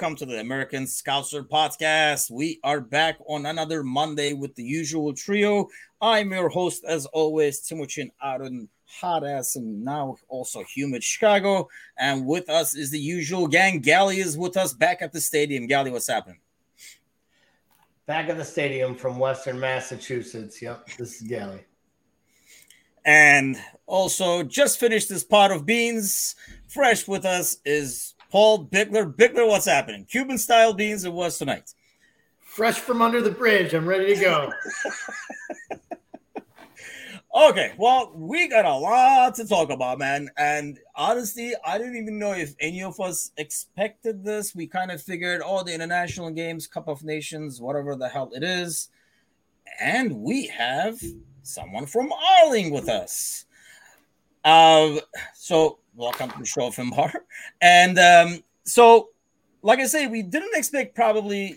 welcome to the American Scouser podcast. We are back on another Monday with the usual trio. I'm your host, as always, Timuchin Aaron, hot ass, and now also humid Chicago. And with us is the usual gang. Gally is with us back at the stadium. Gally, what's happening? Back at the stadium from Western Massachusetts. Yep, this is Gally. And also, just finished this pot of beans. Fresh with us is Paul Bickler. Bickler, what's happening? Cuban style beans it was tonight. Fresh from under the bridge. I'm ready to go. okay, well, we got a lot to talk about, man. And honestly, I didn't even know if any of us expected this. We kind of figured, oh, the international games, Cup of Nations, whatever the hell it is. And we have someone from Arling with us. Uh, so welcome to the show, Finbar. And um, so, like I say, we didn't expect probably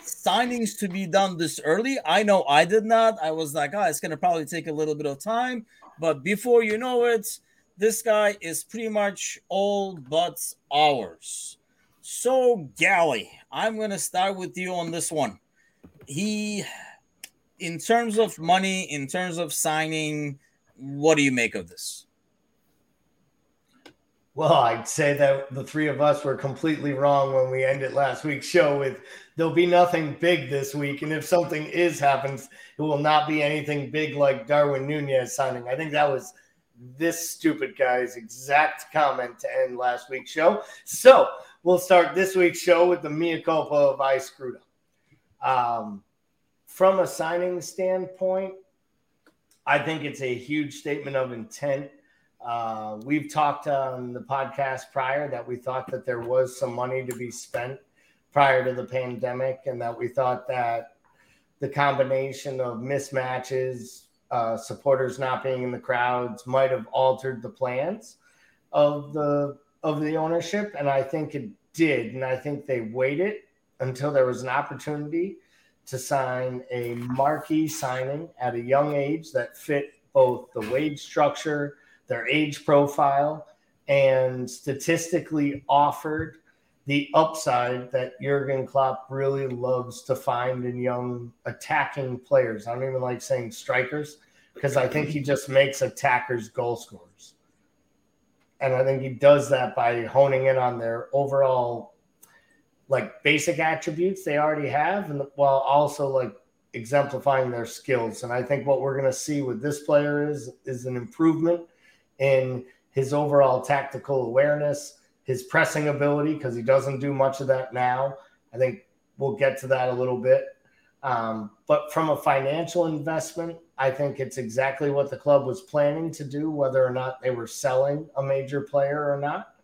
signings to be done this early. I know I did not. I was like, oh, it's going to probably take a little bit of time. But before you know it, this guy is pretty much all but ours. So, Gally, I'm going to start with you on this one. He, in terms of money, in terms of signing, what do you make of this? Well, I'd say that the three of us were completely wrong when we ended last week's show with there'll be nothing big this week. And if something is happens, it will not be anything big like Darwin Nunez signing. I think that was this stupid guy's exact comment to end last week's show. So we'll start this week's show with the mea culpa of I screwed up. Um, from a signing standpoint, I think it's a huge statement of intent uh, we've talked on the podcast prior that we thought that there was some money to be spent prior to the pandemic, and that we thought that the combination of mismatches, uh, supporters not being in the crowds, might have altered the plans of the of the ownership, and I think it did. And I think they waited until there was an opportunity to sign a marquee signing at a young age that fit both the wage structure their age profile, and statistically offered the upside that Jurgen Klopp really loves to find in young attacking players. I don't even like saying strikers because I think he just makes attackers goal scorers. And I think he does that by honing in on their overall like basic attributes they already have and while also like exemplifying their skills. And I think what we're going to see with this player is is an improvement in his overall tactical awareness, his pressing ability, because he doesn't do much of that now. I think we'll get to that a little bit. Um, but from a financial investment, I think it's exactly what the club was planning to do, whether or not they were selling a major player or not.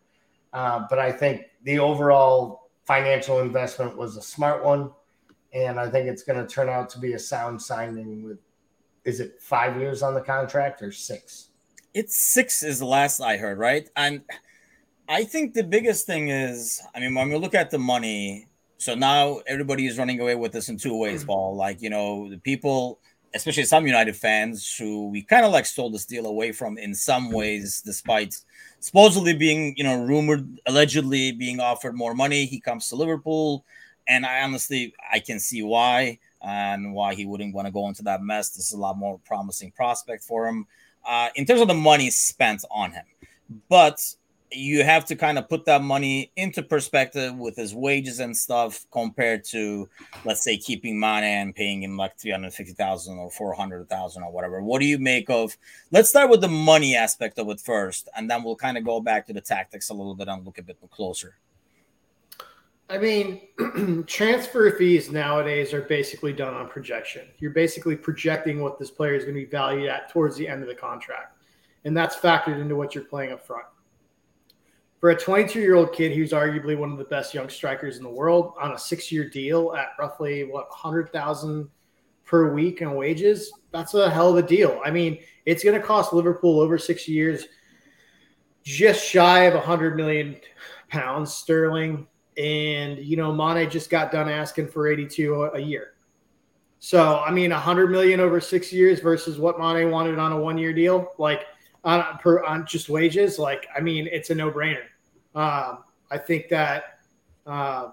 Uh, but I think the overall financial investment was a smart one. And I think it's going to turn out to be a sound signing with, is it five years on the contract or six? It's six is the last I heard, right? And I think the biggest thing is, I mean, when we look at the money, so now everybody is running away with this in two ways, mm-hmm. Paul. Like, you know, the people, especially some United fans who we kind of like stole this deal away from in some ways, despite supposedly being, you know, rumored, allegedly being offered more money. He comes to Liverpool. And I honestly, I can see why and why he wouldn't want to go into that mess. This is a lot more promising prospect for him uh, in terms of the money spent on him. But you have to kind of put that money into perspective with his wages and stuff compared to, let's say, keeping Mane and paying him like 350,000 or 400,000 or whatever. What do you make of? Let's start with the money aspect of it first, and then we'll kind of go back to the tactics a little bit and look a bit closer. I mean, transfer fees nowadays are basically done on projection. You're basically projecting what this player is going to be valued at towards the end of the contract. And that's factored into what you're playing up front. For a 22 year old kid who's arguably one of the best young strikers in the world on a six year deal at roughly what 100,000 per week in wages, that's a hell of a deal. I mean, it's going to cost Liverpool over six years just shy of 100 million pounds sterling and you know Mane just got done asking for 82 a year. So I mean, 100 million over six years versus what Mane wanted on a one-year deal, like on per on just wages. Like I mean, it's a no-brainer. Um, I think that uh,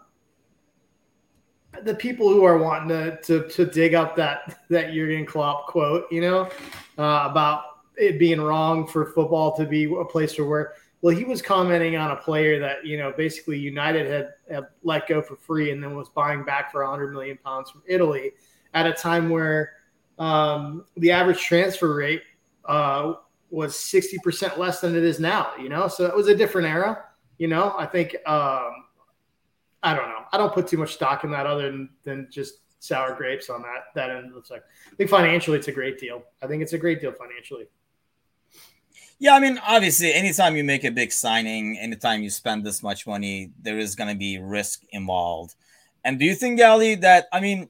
the people who are wanting to, to, to dig up that that Jurgen Klopp quote, you know, uh, about it being wrong for football to be a place work. Well, he was commenting on a player that you know basically United had, had let go for free and then was buying back for 100 million pounds from Italy at a time where um, the average transfer rate uh, was 60% less than it is now. You know, so it was a different era. You know, I think um, I don't know. I don't put too much stock in that other than, than just sour grapes on that that end. Looks like I think financially it's a great deal. I think it's a great deal financially. Yeah, I mean, obviously, anytime you make a big signing, anytime you spend this much money, there is going to be risk involved. And do you think, Gally, that I mean,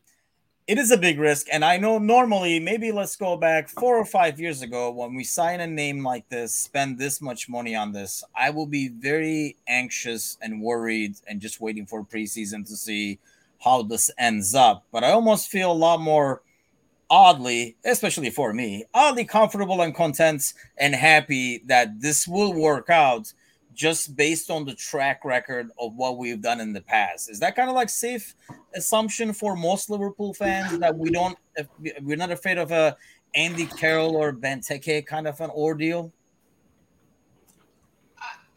it is a big risk. And I know normally, maybe let's go back four or five years ago when we sign a name like this, spend this much money on this, I will be very anxious and worried and just waiting for preseason to see how this ends up. But I almost feel a lot more oddly, especially for me, oddly comfortable and content and happy that this will work out just based on the track record of what we've done in the past. Is that kind of like safe assumption for most Liverpool fans that we don't we're not afraid of a Andy Carroll or Benteke kind of an ordeal?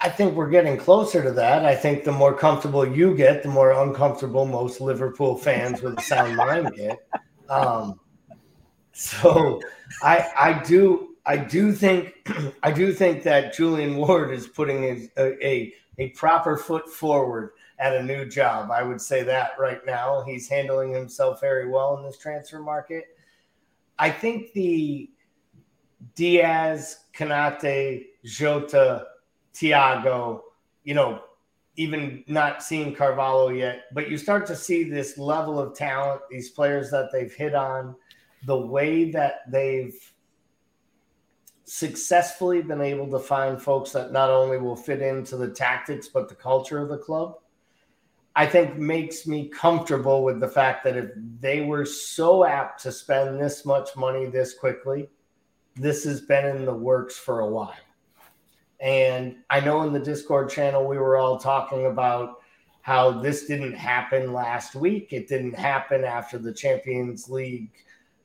I think we're getting closer to that. I think the more comfortable you get, the more uncomfortable most Liverpool fans with a sound mind get. Um, so I I do I do think I do think that Julian Ward is putting a, a, a proper foot forward at a new job. I would say that right now he's handling himself very well in this transfer market. I think the Diaz, Konate, Jota, Thiago, you know, even not seeing Carvalho yet, but you start to see this level of talent, these players that they've hit on, the way that they've successfully been able to find folks that not only will fit into the tactics but the culture of the club i think makes me comfortable with the fact that if they were so apt to spend this much money this quickly this has been in the works for a while. And i know in the discord channel we were all talking about how this didn't happen last week. It didn't happen after the champions league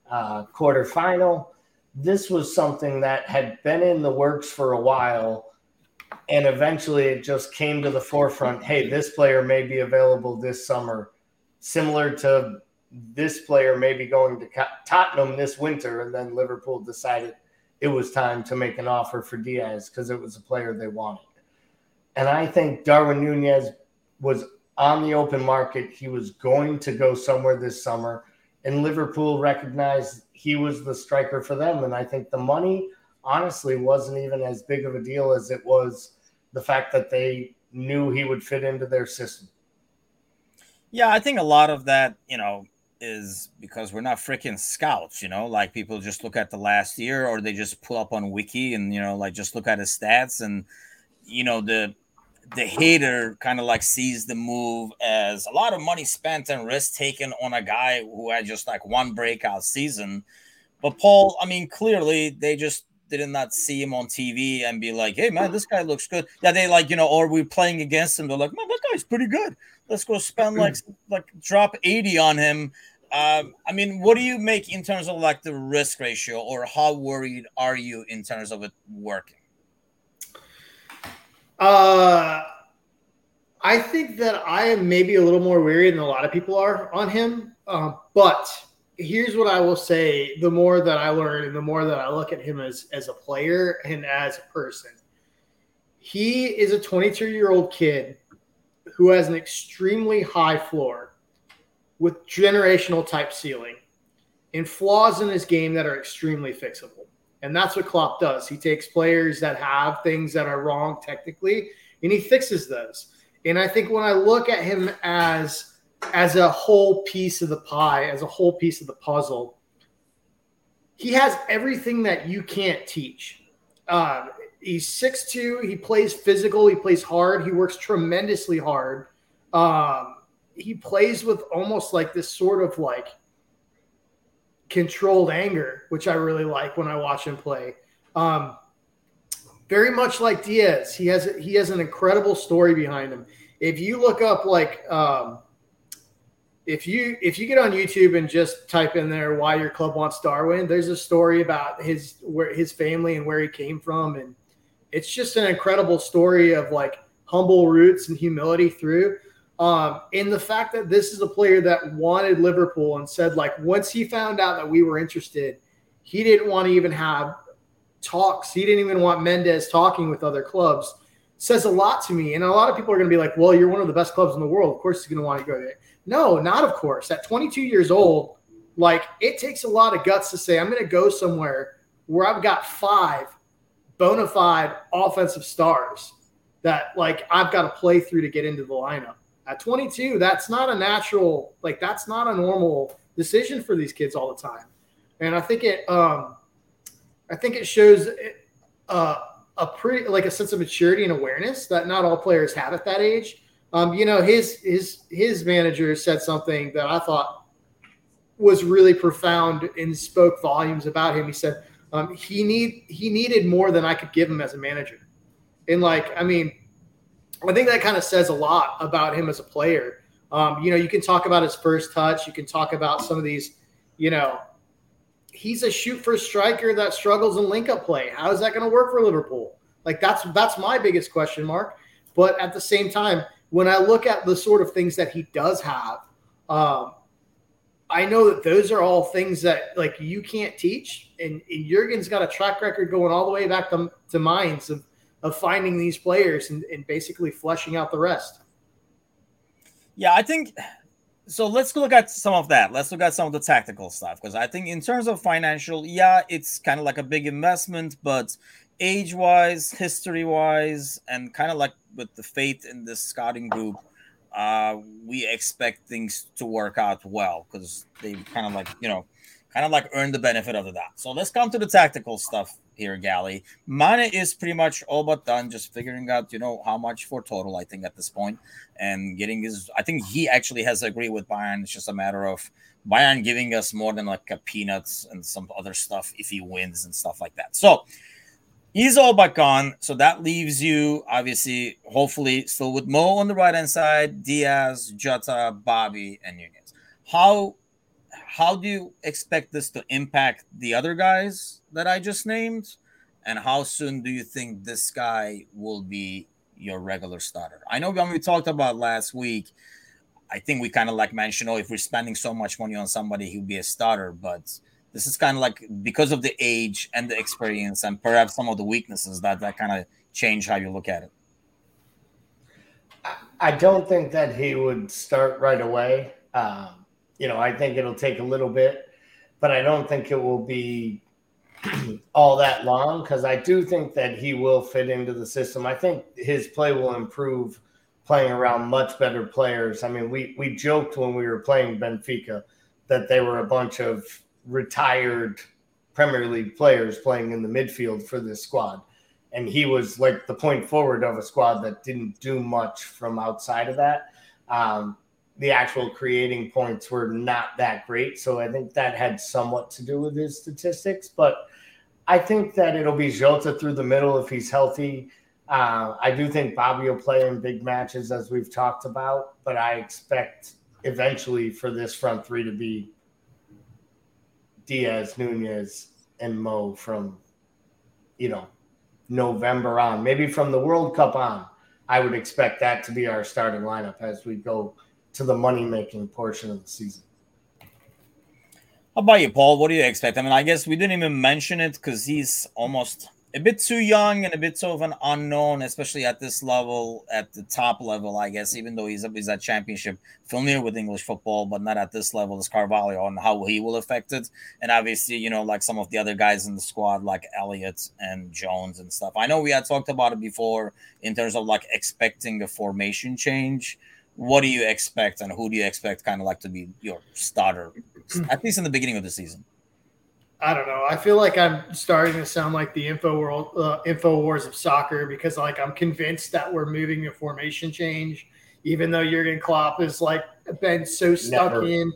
uh, quarterfinal. This was something that had been in the works for a while and eventually it just came to the forefront. Hey this player may be available this summer. Similar to this player may be going to tottenham this winter and then liverpool decided it was time to make an offer for diaz because it was a player they wanted. And i think darwin nunez was on the open market. He was going to go somewhere this summer and liverpool recognized he was the striker for them. And I think the money honestly wasn't even as big of a deal as it was the fact that they knew he would fit into their system. Yeah, I think a lot of that, you know, is because we're not freaking scouts, you know, like people just look at the last year or they just pull up on wiki and you know, like just look at his stats and you know, the the hater kind of like sees the move as a lot of money spent and risk taken on a guy who had just like one breakout season. But Paul, I mean, clearly they just did not see him on TV and be like, "Hey, man, this guy looks good." Yeah, they like you know, or we're playing against him. They're like, "Man, that guy's pretty good. Let's go spend like like drop eighty on him." Um, I mean, what do you make in terms of like the risk ratio, or how worried are you in terms of it working? Uh, I think that I am maybe a little more weary than a lot of people are on him. Uh, but here's what I will say: the more that I learn, and the more that I look at him as as a player and as a person, he is a 22 year old kid who has an extremely high floor with generational type ceiling and flaws in his game that are extremely fixable. And that's what Klopp does. He takes players that have things that are wrong technically and he fixes those. And I think when I look at him as as a whole piece of the pie, as a whole piece of the puzzle, he has everything that you can't teach. Uh, he's 6'2, he plays physical, he plays hard, he works tremendously hard. Um, he plays with almost like this sort of like controlled anger, which I really like when I watch him play. Um, very much like Diaz, he has he has an incredible story behind him. if you look up like um, if you if you get on YouTube and just type in there why your club wants Darwin, there's a story about his where his family and where he came from, and it's just an incredible story of like humble roots and humility through. Um, and the fact that this is a player that wanted Liverpool and said like once he found out that we were interested, he didn't want to even have talks. He didn't even want Mendes talking with other clubs. Says a lot to me. And a lot of people are going to be like, well, you're one of the best clubs in the world. Of course, he's going to want to go there. No, not of course. At 22 years old, like it takes a lot of guts to say, I'm going to go somewhere where I've got five bona fide offensive stars that like I've got to play through to get into the lineup. At 22, that's not a natural, like that's not a normal decision for these kids all the time. And I think it, um, I think it shows uh, a pretty like a sense of maturity and awareness that not all players have at that age. Um, you know, his his his manager said something that I thought was really profound and spoke volumes about him. He said um, he need he needed more than I could give him as a manager, and like I mean, I think that kind of says a lot about him as a player. Um, you know, you can talk about his first touch, you can talk about some of these, you know, he's a shoot for striker that struggles in link up play. How is that going to work for Liverpool? Like that's that's my biggest question mark. But at the same time, when I look at the sort of things that he does have, um, I know that those are all things that like you can't teach. And, and Jurgen's got a track record going all the way back to, to Mainz of, of finding these players and, and basically fleshing out the rest. Yeah, I think so let's look at some of that. Let's look at some of the tactical stuff because I think in terms of financial, yeah, it's kind of like a big investment, but age-wise, history-wise, and kind of like with the faith in this scouting group, uh, we expect things to work out well because they kind of like you know, kind of like earn the benefit of that. So let's come to the tactical stuff here, Gally. Mane is pretty much all but done, just figuring out, you know, how much for total, I think, at this point, and getting his. I think he actually has agreed with Bayern. It's just a matter of Bayern giving us more than like a peanuts and some other stuff if he wins and stuff like that. So he's all but gone. So that leaves you, obviously, hopefully, still with Mo on the right hand side, Diaz, Jota, Bobby, and Nunez. How how do you expect this to impact the other guys that I just named? And how soon do you think this guy will be your regular starter? I know when we talked about last week, I think we kind of like mentioned, oh, if we're spending so much money on somebody, he'll be a starter. But this is kind of like because of the age and the experience and perhaps some of the weaknesses that that kind of change how you look at it. I don't think that he would start right away. Um, you know, I think it'll take a little bit, but I don't think it will be all that long because I do think that he will fit into the system. I think his play will improve playing around much better players. I mean, we we joked when we were playing Benfica that they were a bunch of retired Premier League players playing in the midfield for this squad. And he was like the point forward of a squad that didn't do much from outside of that. Um, the actual creating points were not that great. So I think that had somewhat to do with his statistics. But I think that it'll be Jota through the middle if he's healthy. Uh, I do think Bobby will play in big matches, as we've talked about, but I expect eventually for this front three to be Diaz, Nunez, and Mo from, you know, November on, maybe from the World Cup on. I would expect that to be our starting lineup as we go to the money making portion of the season. How about you, Paul? What do you expect? I mean, I guess we didn't even mention it because he's almost a bit too young and a bit of an unknown, especially at this level, at the top level, I guess, even though he's, he's at championship, familiar with English football, but not at this level as Carvalho and how he will affect it. And obviously, you know, like some of the other guys in the squad, like Elliott and Jones and stuff. I know we had talked about it before in terms of like expecting a formation change what do you expect and who do you expect kind of like to be your starter at least in the beginning of the season? I don't know. I feel like i'm starting to sound like the info world uh, info wars of soccer because like i'm convinced that we're moving a formation change even though jurgen klopp has like been so stuck Never. in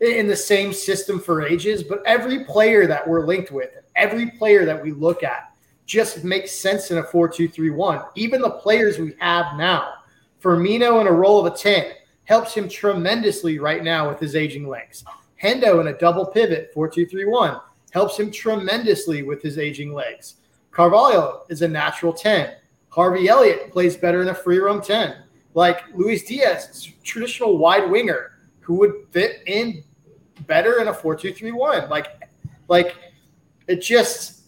in the same system for ages. But every player that we're linked with every player that we look at just makes sense in a 4-2-3-1 even the players we have now Firmino in a role of a 10 helps him tremendously right now with his aging legs. Hendo in a double pivot, 4 2 3 1, helps him tremendously with his aging legs. Carvalho is a natural 10. Harvey Elliott plays better in a free roam 10. Like Luis Diaz, traditional wide winger who would fit in better in a 4 2 3 1. Like, like it just,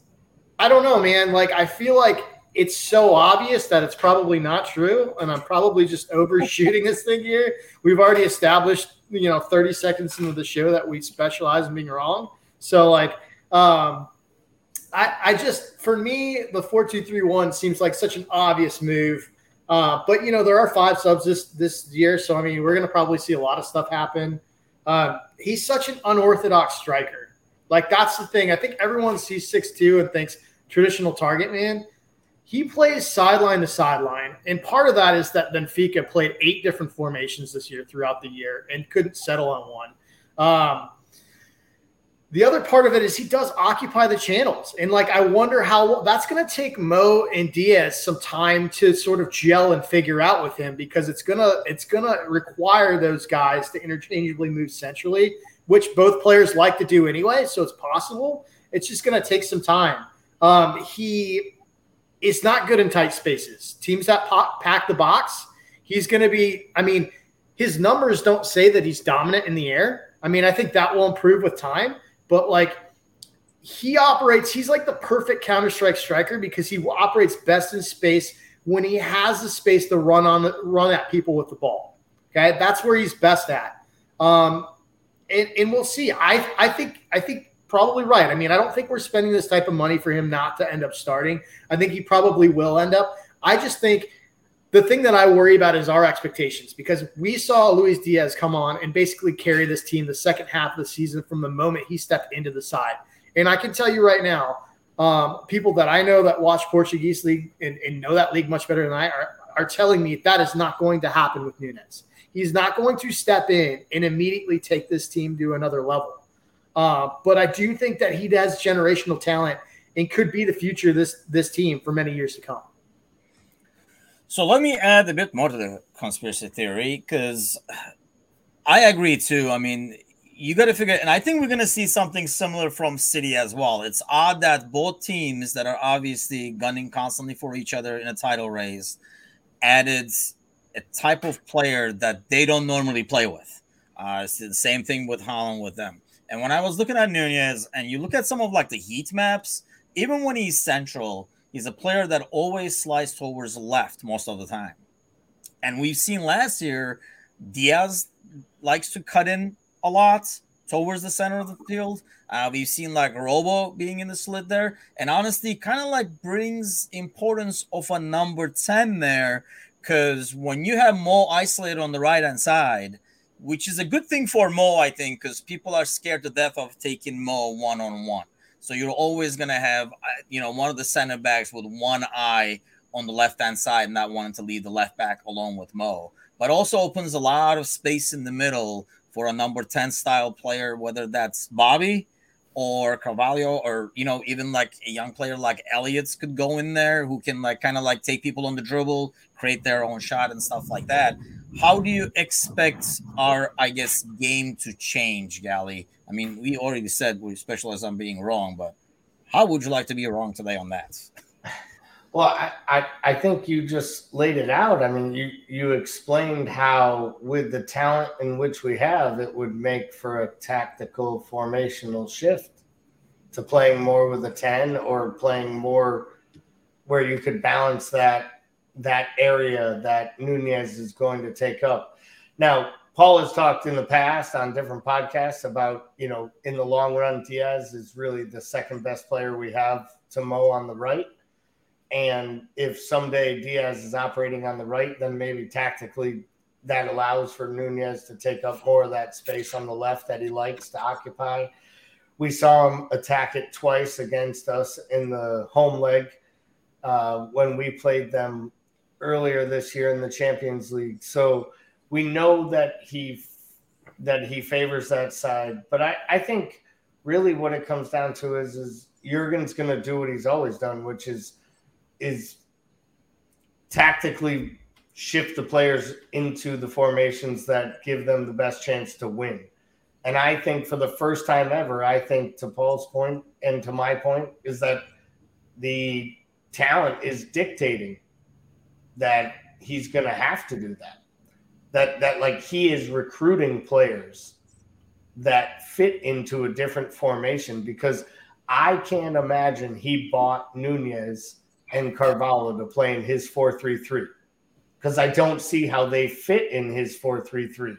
I don't know, man. Like, I feel like it's so obvious that it's probably not true, and I'm probably just overshooting this thing here. We've already established, you know, 30 seconds into the show that we specialize in being wrong. So, like, um, I, I just, for me, the four two three one seems like such an obvious move. Uh, but you know, there are five subs this this year, so I mean, we're to probably see a lot of stuff happen. Uh, he's such an unorthodox striker. Like that's the thing. I think everyone sees six two and thinks traditional target man he plays sideline to sideline. And part of that is that Benfica played eight different formations this year throughout the year and couldn't settle on one. Um, the other part of it is he does occupy the channels. And like, I wonder how that's going to take Mo and Diaz some time to sort of gel and figure out with him because it's going to, it's going to require those guys to interchangeably move centrally, which both players like to do anyway. So it's possible. It's just going to take some time. Um, he is not good in tight spaces. Teams that pack the box, he's going to be. I mean, his numbers don't say that he's dominant in the air. I mean, I think that will improve with time, but like he operates, he's like the perfect counter strike striker because he operates best in space when he has the space to run on the, run at people with the ball. Okay, that's where he's best at. Um, and, and we'll see. I I think I think probably right. I mean, I don't think we're spending this type of money for him not to end up starting. I think he probably will end up. I just think the thing that I worry about is our expectations because we saw Luis Diaz come on and basically carry this team the second half of the season from the moment he stepped into the side. And I can tell you right now, um, people that I know that watch Portuguese league and, and know that league much better than I are, are telling me that is not going to happen with Nunez. He's not going to step in and immediately take this team to another level. Uh, but I do think that he has generational talent and could be the future of this this team for many years to come. So let me add a bit more to the conspiracy theory because I agree too. I mean, you got to figure, and I think we're going to see something similar from City as well. It's odd that both teams that are obviously gunning constantly for each other in a title race added a type of player that they don't normally play with. Uh, it's the same thing with Haaland with them. And when I was looking at Nunez, and you look at some of like the heat maps, even when he's central, he's a player that always slides towards left most of the time. And we've seen last year, Diaz likes to cut in a lot towards the center of the field. Uh, we've seen like Robbo being in the slit there, and honestly, kind of like brings importance of a number 10 there because when you have Mo isolated on the right hand side, which is a good thing for Mo, I think, because people are scared to death of taking Mo one on one. So you're always to have, uh, you know, one of the center backs with one eye on the left hand side, not wanting to leave the left back alone with Mo. But also opens a lot of space in the middle for a number 10 style player, whether that's Bobby or Carvalho, or you know, even like a young player like Elliott's could go in there who can like kind of like take people on the dribble, create their own shot and stuff like that how do you expect our, I guess, game to change, Gally? I mean, we already said we specialize on being wrong, but how would you like to be wrong today on that? Well, I, I, I think you just laid it out. I mean, you, you explained how, with the talent in which we have, it would make for a tactical formational shift to playing more with a 10 or playing more where you could balance that that area that Nunez is going to take up. Now, Paul has talked in the past on different podcasts about, you know, in the long run, Diaz is really the second best player we have to Mo on the right. And if someday Diaz is operating on the right, then maybe tactically that allows for Nunez to take up more of that space on the left that he likes to occupy. We saw him attack it twice against us in the home leg uh, when we played them earlier this year in the Champions League. So we know that he that he favors that side. But I, I think really what it comes down to is is Jurgen's going to do what he's always done, which is is tactically shift the players into the formations that give them the best chance to win. And I think for the first time ever, I think to Paul's point and to my point is that the talent is dictating that he's going to have to do that. That that like he is recruiting players that fit into a different formation because I can't imagine he bought Nunez and Carvalho to play in his 4-3-3 because I don't see how they fit in his 4-3-3.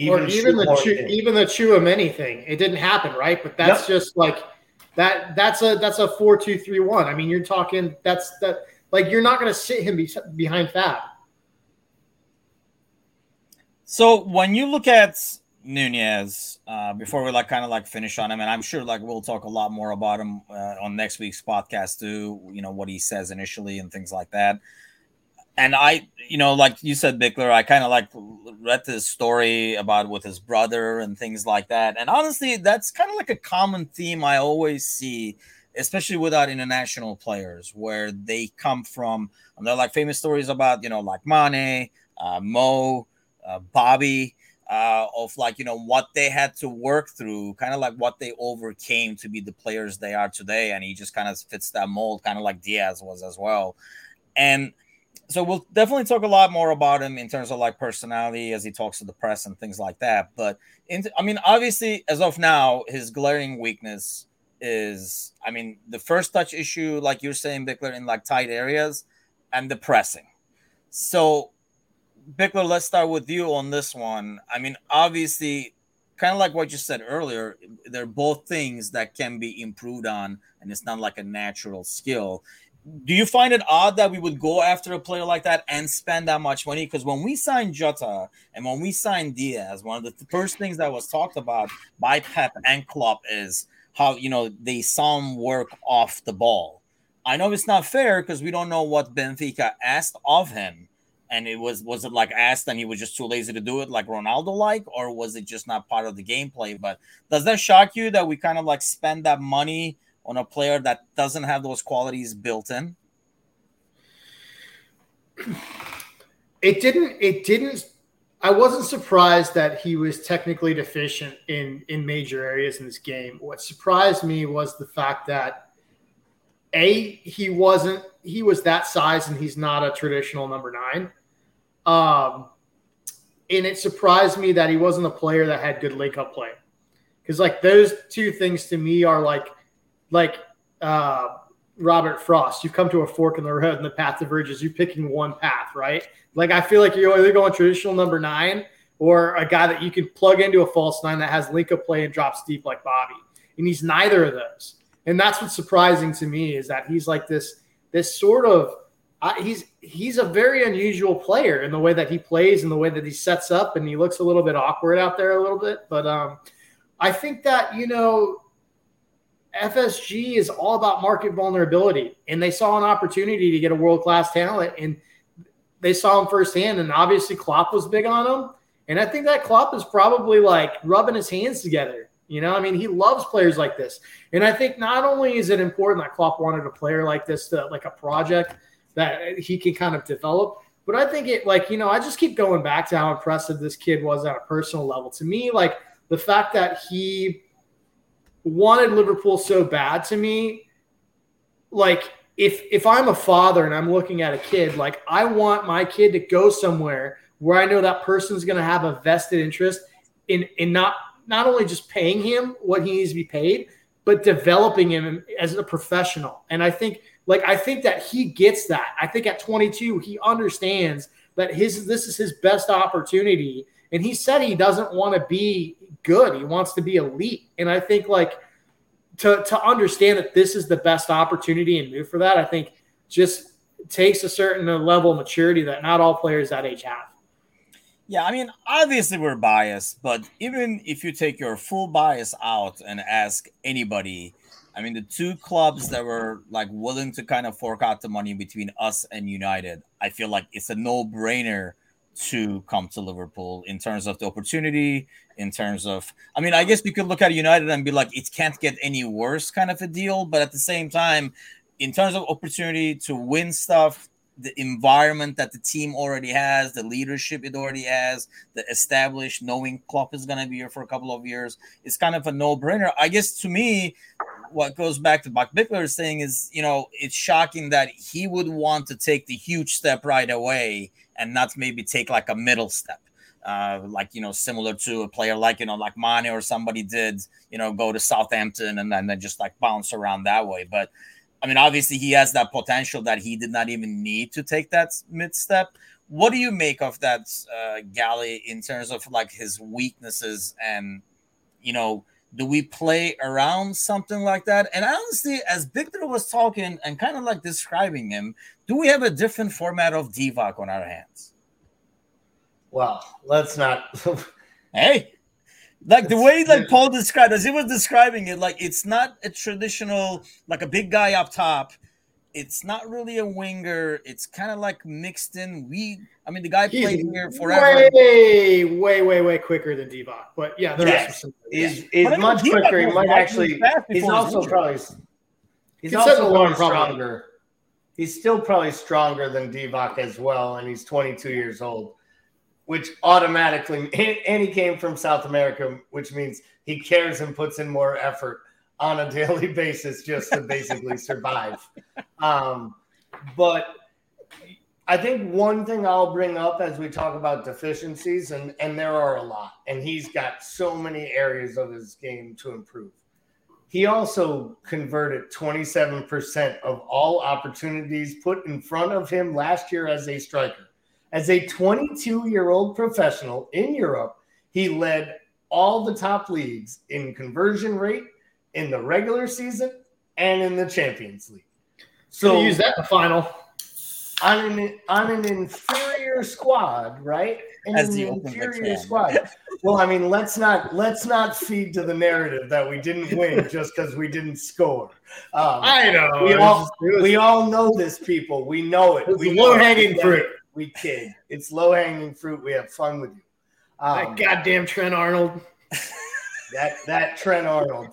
Even or even the Chu, even the Tchouameni thing, it didn't happen, right? But that's yep. just like that. That's a that's a four two three one. I mean, you're talking that's that like you're not going to sit him be, behind Fab. So when you look at Nunez, uh, before we like kind of like finish on him, and I'm sure like we'll talk a lot more about him uh, on next week's podcast too. You know what he says initially and things like that. And I, you know, like you said, Bickler, I kind of like read this story about with his brother and things like that. And honestly, that's kind of like a common theme I always see especially without international players, where they come from. And they're like famous stories about, you know, like Mane, uh, Mo, uh, Bobby, uh, of like, you know, what they had to work through, kind of like what they overcame to be the players they are today. And he just kind of fits that mold, kind of like Diaz was as well. And so we'll definitely talk a lot more about him in terms of like personality as he talks to the press and things like that. But in, I mean, obviously, as of now, his glaring weakness is, I mean, the first touch issue, like you're saying, Bickler, in like tight areas, and the pressing. So, Bickler, let's start with you on this one. I mean, obviously, kind of like what you said earlier, they're both things that can be improved on, and it's not like a natural skill. Do you find it odd that we would go after a player like that and spend that much money? Because when we signed Jota and when we signed Diaz, one of the first things that was talked about by Pep and Klopp is how you know they him work off the ball. I know it's not fair because we don't know what Benfica asked of him, and it was was it like asked and he was just too lazy to do it, like Ronaldo like, or was it just not part of the gameplay? But does that shock you that we kind of like spend that money on a player that doesn't have those qualities built in? It didn't. It didn't I wasn't surprised that he was technically deficient in in major areas in this game. What surprised me was the fact that a he wasn't he was that size and he's not a traditional number nine. Um, and it surprised me that he wasn't a player that had good link up play because like those two things to me are like like uh, Robert Frost. You've come to a fork in the road and the path diverges. You're picking one path, right? Like I feel like you're either going traditional number nine or a guy that you can plug into a false nine that has link of play and drops deep like Bobby. And he's neither of those. And that's what's surprising to me is that he's like this this sort of uh, he's he's a very unusual player in the way that he plays and the way that he sets up and he looks a little bit awkward out there a little bit. But um, I think that you know FSG is all about market vulnerability, and they saw an opportunity to get a world class talent, and they saw him firsthand. And obviously, Klopp was big on him, and I think that Klopp is probably like rubbing his hands together. You know, I mean, he loves players like this, and I think not only is it important that Klopp wanted a player like this, to, like a project that he can kind of develop, but I think it like you know, I just keep going back to how impressive this kid was at a personal level. To me, like the fact that he wanted Liverpool so bad to me. Like if if I'm a father and I'm looking at a kid, like I want my kid to go somewhere where I know that person's going to have a vested interest in in not not only just paying him what he needs to be paid, but developing him as a professional. And I think like I think that he gets that. I think at 22 he understands that his this is his best opportunity and he said he doesn't want to be good. He wants to be elite. And I think like to to understand that this is the best opportunity and move for that, I think just takes a certain level of maturity that not all players that age have. Yeah, I mean, obviously we're biased, but even if you take your full bias out and ask anybody, I mean, the two clubs that were like willing to kind of fork out the money between us and United, I feel like it's a no brainer to come to Liverpool in terms of the opportunity, in terms of, I mean, I guess we could look at United and be like, it can't get any worse kind of a deal. But at the same time, in terms of opportunity to win stuff, the environment that the team already has, the leadership it already has, the established knowing Klopp is going to be here for a couple of years, it's kind of a no-brainer. I guess to me, what goes back to Buck Bickler's saying is, you know, it's shocking that he would want to take the huge step right away and not maybe take like a middle step. Uh, like you know, similar to a player like you know, like Mane or somebody did, you know, go to Southampton and then, then just like bounce around that way. But I mean, obviously, he has that potential that he did not even need to take that mid step. What do you make of that, uh, Gally, in terms of like his weaknesses and, you know, do we play around something like that? And honestly, as Victor was talking and kind of like describing him, do we have a different format of Divock on our hands? Well, let's not. hey, like the way like Paul described as he was describing it, like it's not a traditional like a big guy up top. It's not really a winger. It's kind of like mixed in. We, I mean, the guy He's played here forever. Way, way, way, way quicker than Divock. But yeah, there yes. is is is much quicker. He might actually. He's also probably. He's also probably stronger. He's still probably stronger than Divock as well, and he's 22 years old which automatically and he came from South America, which means he cares and puts in more effort on a daily basis just to basically survive. Um, but I think one thing I'll bring up as we talk about deficiencies, and, and there are a lot, and he's got so many areas of his game to improve. He also converted 27% of all opportunities put in front of him last year as a striker. As a 22 year old professional in Europe, he led all the top leagues in conversion rate in the regular season and in the Champions League. So use that in the final on an on an inferior squad, right? As the inferior squad. Well, I mean, let's not let's not feed to the narrative that we didn't win just because we didn't score. Um, I know we all was, we all know this, people. We know it. We low hanging fruit we kid. It's low hanging fruit. We have fun with you. Um, that goddamn Trent Arnold. that that Trent Arnold.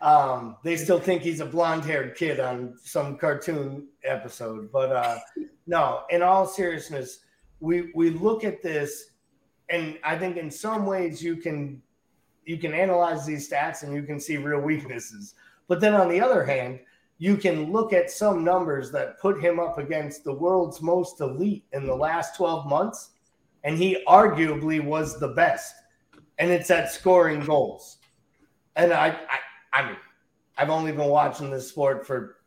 Um, they still think he's a blonde haired kid on some cartoon episode, but uh, no. In all seriousness, we we look at this, and I think in some ways you can you can analyze these stats and you can see real weaknesses. But then on the other hand, you can look at some numbers that put him up against the world's most elite in the last 12 months, and he arguably was the best. And it's at scoring goals. And I, I, I mean, I've only been watching this sport for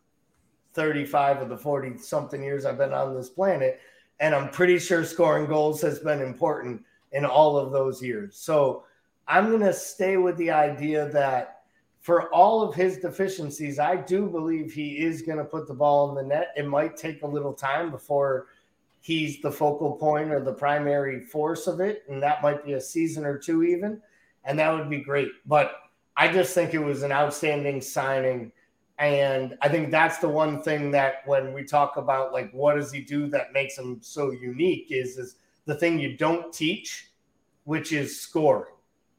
35 of the 40 something years I've been on this planet. And I'm pretty sure scoring goals has been important in all of those years. So I'm going to stay with the idea that for all of his deficiencies, I do believe he is going to put the ball in the net. It might take a little time before he's the focal point or the primary force of it. And that might be a season or two, even. And that would be great. But I just think it was an outstanding signing. And I think that's the one thing that when we talk about like what does he do that makes him so unique is is the thing you don't teach, which is score.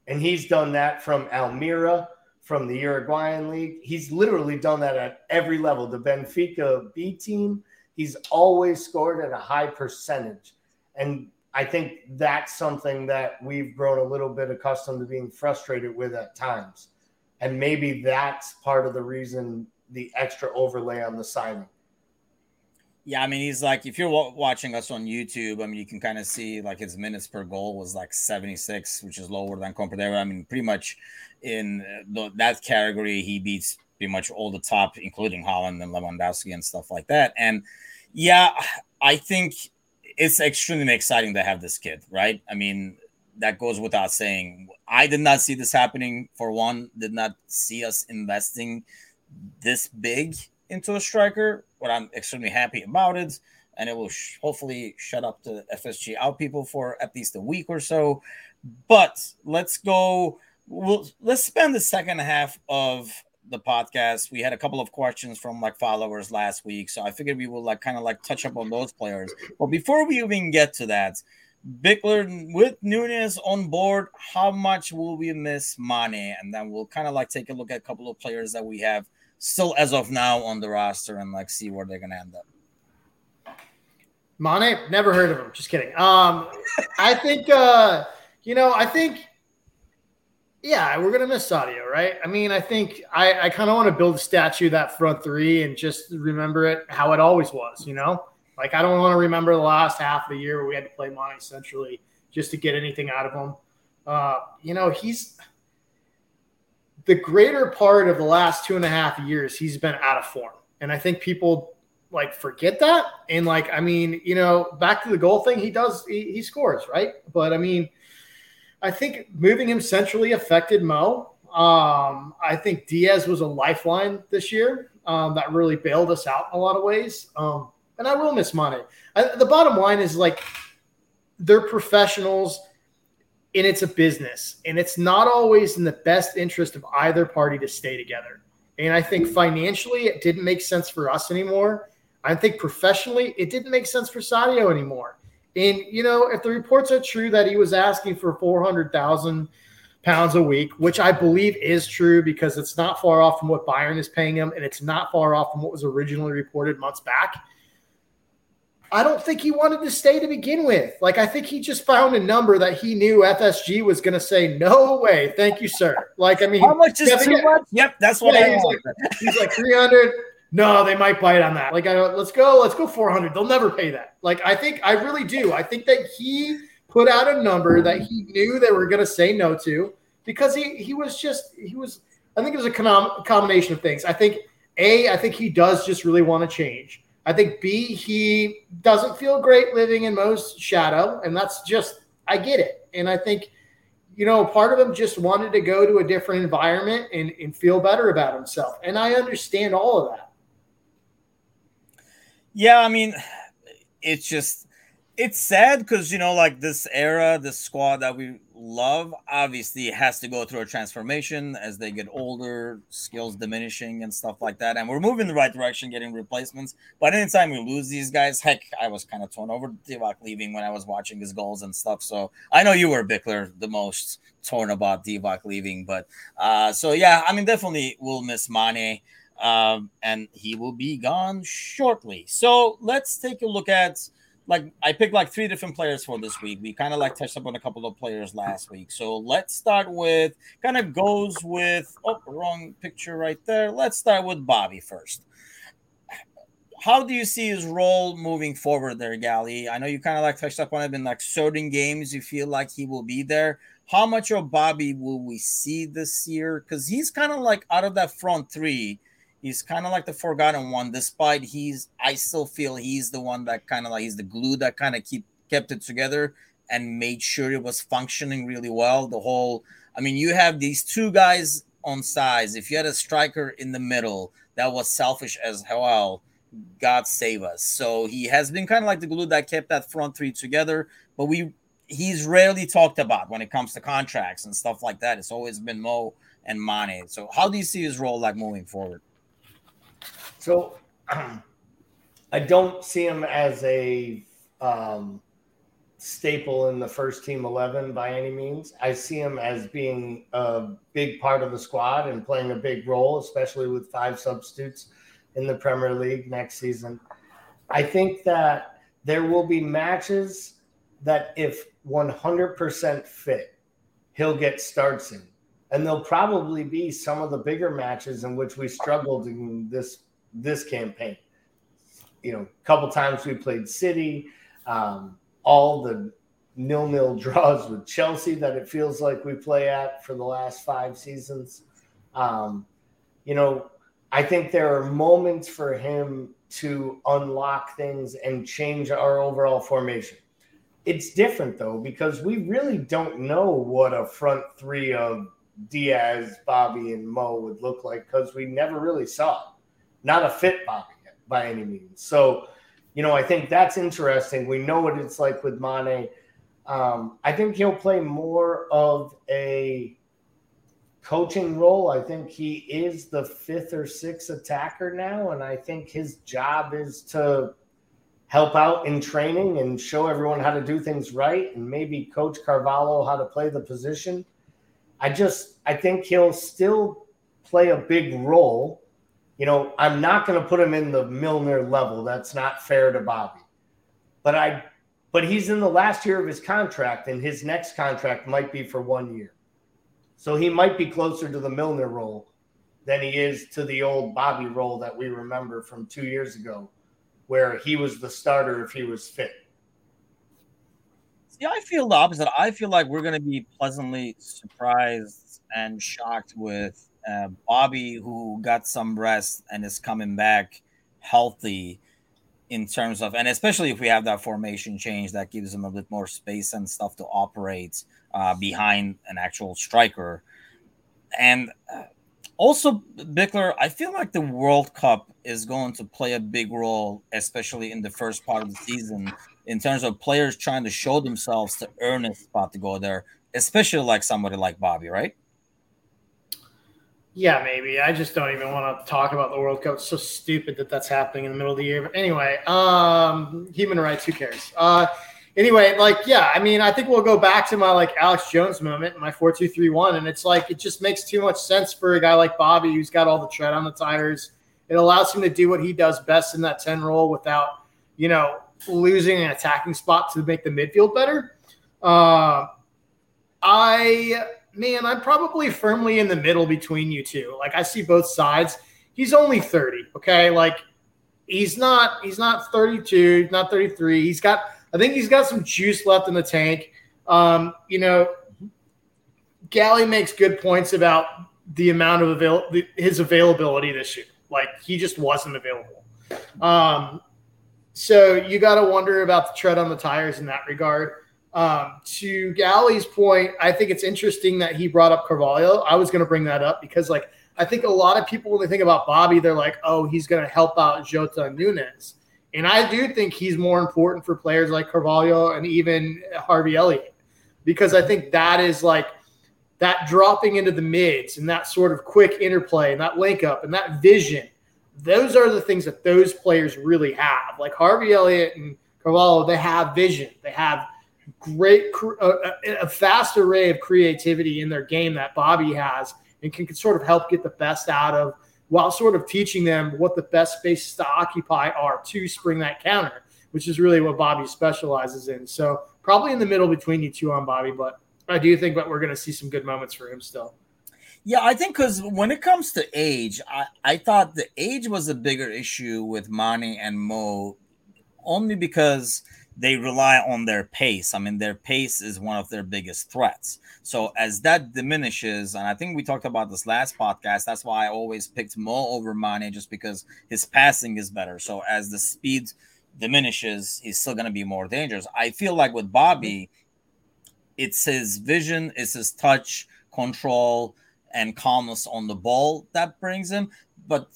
And he's done that from Almeria from the Uruguayan league. He's literally done that at every level. The Benfica B team, he's always scored at a high percentage. And I think that's something that we've grown a little bit accustomed to being frustrated with at times. And maybe that's part of the reason the extra overlay on the signing. Yeah, I mean, he's like, if you're watching us on YouTube, I mean, you can kind of see like his minutes per goal was like 76, which is lower than Compradero. I mean, pretty much in the, that category, he beats pretty much all the top, including Haaland and Lewandowski and stuff like that. And yeah, I think it's extremely exciting to have this kid, right? I mean, that goes without saying. I did not see this happening for one, did not see us investing this big into a striker, but I'm extremely happy about it. And it will sh- hopefully shut up the FSG out people for at least a week or so. But let's go we'll let's spend the second half of the podcast. We had a couple of questions from like followers last week, so I figured we will like kind of like touch up on those players. But before we even get to that, Bickler with Nunez on board, how much will we miss Mane? And then we'll kind of like take a look at a couple of players that we have still as of now on the roster and like see where they're gonna end up. Mane, never heard of him. Just kidding. Um, I think uh, you know, I think yeah, we're gonna miss Sadio, right? I mean, I think I, I kind of want to build a statue that front three and just remember it how it always was, you know. Like I don't want to remember the last half of the year where we had to play Mane centrally just to get anything out of him. Uh, you know, he's the greater part of the last two and a half years, he's been out of form. And I think people like forget that. And like, I mean, you know, back to the goal thing, he does, he, he scores, right? But I mean, I think moving him centrally affected Mo. Um, I think Diaz was a lifeline this year um, that really bailed us out in a lot of ways. Um, and I will miss Mane. I, the bottom line is like they're professionals and it's a business and it's not always in the best interest of either party to stay together. And i think financially it didn't make sense for us anymore. I think professionally it didn't make sense for sadio anymore. And you know if the reports are true that he was asking for 400000 pounds a week which i believe is true because it's not far off from what bayern is paying him and it's not far off from what was originally reported months back I don't think he wanted to stay to begin with. Like, I think he just found a number that he knew FSG was going to say, no way. Thank you, sir. Like, I mean, how much is too get, much? Yep, that's what yeah, I he's, like, he's like 300. No, they might bite on that. Like, I let's go, let's go 400. They'll never pay that. Like, I think, I really do. I think that he put out a number that he knew they were going to say no to because he, he was just, he was, I think it was a com- combination of things. I think, A, I think he does just really want to change. I think B, he doesn't feel great living in Mo's shadow, and that's just I get it. And I think, you know, part of him just wanted to go to a different environment and, and feel better about himself. And I understand all of that. Yeah, I mean, it's just it's sad because you know, like this era, this squad that we love obviously has to go through a transformation as they get older, skills diminishing and stuff like that. And we're moving the right direction, getting replacements. But anytime we lose these guys, heck, I was kind of torn over Divock leaving when I was watching his goals and stuff. So I know you were Bickler the most torn about Divock leaving. But uh, so yeah, I mean, definitely we'll miss Mane. Um, and he will be gone shortly. So let's take a look at like I picked like three different players for this week. We kind of like touched up on a couple of players last week. So let's start with kind of goes with oh wrong picture right there. Let's start with Bobby first. How do you see his role moving forward there, Gally? I know you kind of like touched up on it in like certain games. You feel like he will be there. How much of Bobby will we see this year? Because he's kind of like out of that front three he's kind of like the forgotten one despite he's i still feel he's the one that kind of like he's the glue that kind of keep kept it together and made sure it was functioning really well the whole i mean you have these two guys on sides if you had a striker in the middle that was selfish as hell god save us so he has been kind of like the glue that kept that front three together but we he's rarely talked about when it comes to contracts and stuff like that it's always been mo and Mane. So how do you see his role like moving forward? So I don't see him as a um, staple in the first team 11 by any means. I see him as being a big part of the squad and playing a big role, especially with five substitutes in the Premier League next season. I think that there will be matches that, if 100% fit, he'll get starts in. And there'll probably be some of the bigger matches in which we struggled in this this campaign. You know, a couple times we played City, um, all the nil nil draws with Chelsea that it feels like we play at for the last five seasons. Um, you know, I think there are moments for him to unlock things and change our overall formation. It's different though because we really don't know what a front three of Diaz, Bobby, and Mo would look like because we never really saw it not a fit Bobby by any means. So, you know, I think that's interesting. We know what it's like with Mane. Um, I think he'll play more of a coaching role. I think he is the fifth or sixth attacker now, and I think his job is to help out in training and show everyone how to do things right, and maybe coach Carvalho how to play the position. I just I think he'll still play a big role you know, I'm not going to put him in the Milner level. That's not fair to Bobby. but I but he's in the last year of his contract, and his next contract might be for one year. So he might be closer to the Milner role than he is to the old Bobby role that we remember from two years ago, where he was the starter if he was fit. See, I feel the opposite. I feel like we're going to be pleasantly surprised and shocked with uh, Bobby, who got some rest and is coming back healthy in terms of, and especially if we have that formation change that gives him a bit more space and stuff to operate uh, behind an actual striker. And uh, also, Bickler, I feel like the World Cup is going to play a big role, especially in the first part of the season, in terms of players trying to show themselves to earn a spot to go there, especially like somebody like Bobby, right? Yeah, maybe. I just don't even want to talk about the World Cup. It's so stupid that that's happening in the middle of the year. But anyway, um, human rights. Who cares? Uh, anyway, like, yeah, I mean, I think we'll go back to my like Alex Jones moment, my four two three one, and it's like it just makes too much sense for a guy like Bobby who's got all the tread on the tires. It allows him to do what he does best in that ten role without, you know, losing an attacking spot to make the midfield better. Uh, I man, I'm probably firmly in the middle between you two. Like I see both sides. He's only 30, okay? Like he's not he's not 32, not 33. He's got I think he's got some juice left in the tank. Um, you know, Gally makes good points about the amount of avail his availability this year. Like he just wasn't available. Um, so you got to wonder about the tread on the tires in that regard. Um, to Gally's point, I think it's interesting that he brought up Carvalho. I was going to bring that up because, like, I think a lot of people, when they think about Bobby, they're like, oh, he's going to help out Jota and Nunez. And I do think he's more important for players like Carvalho and even Harvey Elliott because I think that is like that dropping into the mids and that sort of quick interplay and that link up and that vision. Those are the things that those players really have. Like Harvey Elliott and Carvalho, they have vision. They have great, uh, a, a fast array of creativity in their game that Bobby has and can, can sort of help get the best out of while sort of teaching them what the best spaces to occupy are to spring that counter, which is really what Bobby specializes in. So probably in the middle between you two on Bobby, but I do think that we're going to see some good moments for him still. Yeah, I think because when it comes to age, I, I thought the age was a bigger issue with Mane and Mo, only because – they rely on their pace. I mean, their pace is one of their biggest threats. So as that diminishes, and I think we talked about this last podcast, that's why I always picked Mo over Mane just because his passing is better. So as the speed diminishes, he's still going to be more dangerous. I feel like with Bobby, it's his vision, it's his touch, control, and calmness on the ball that brings him. But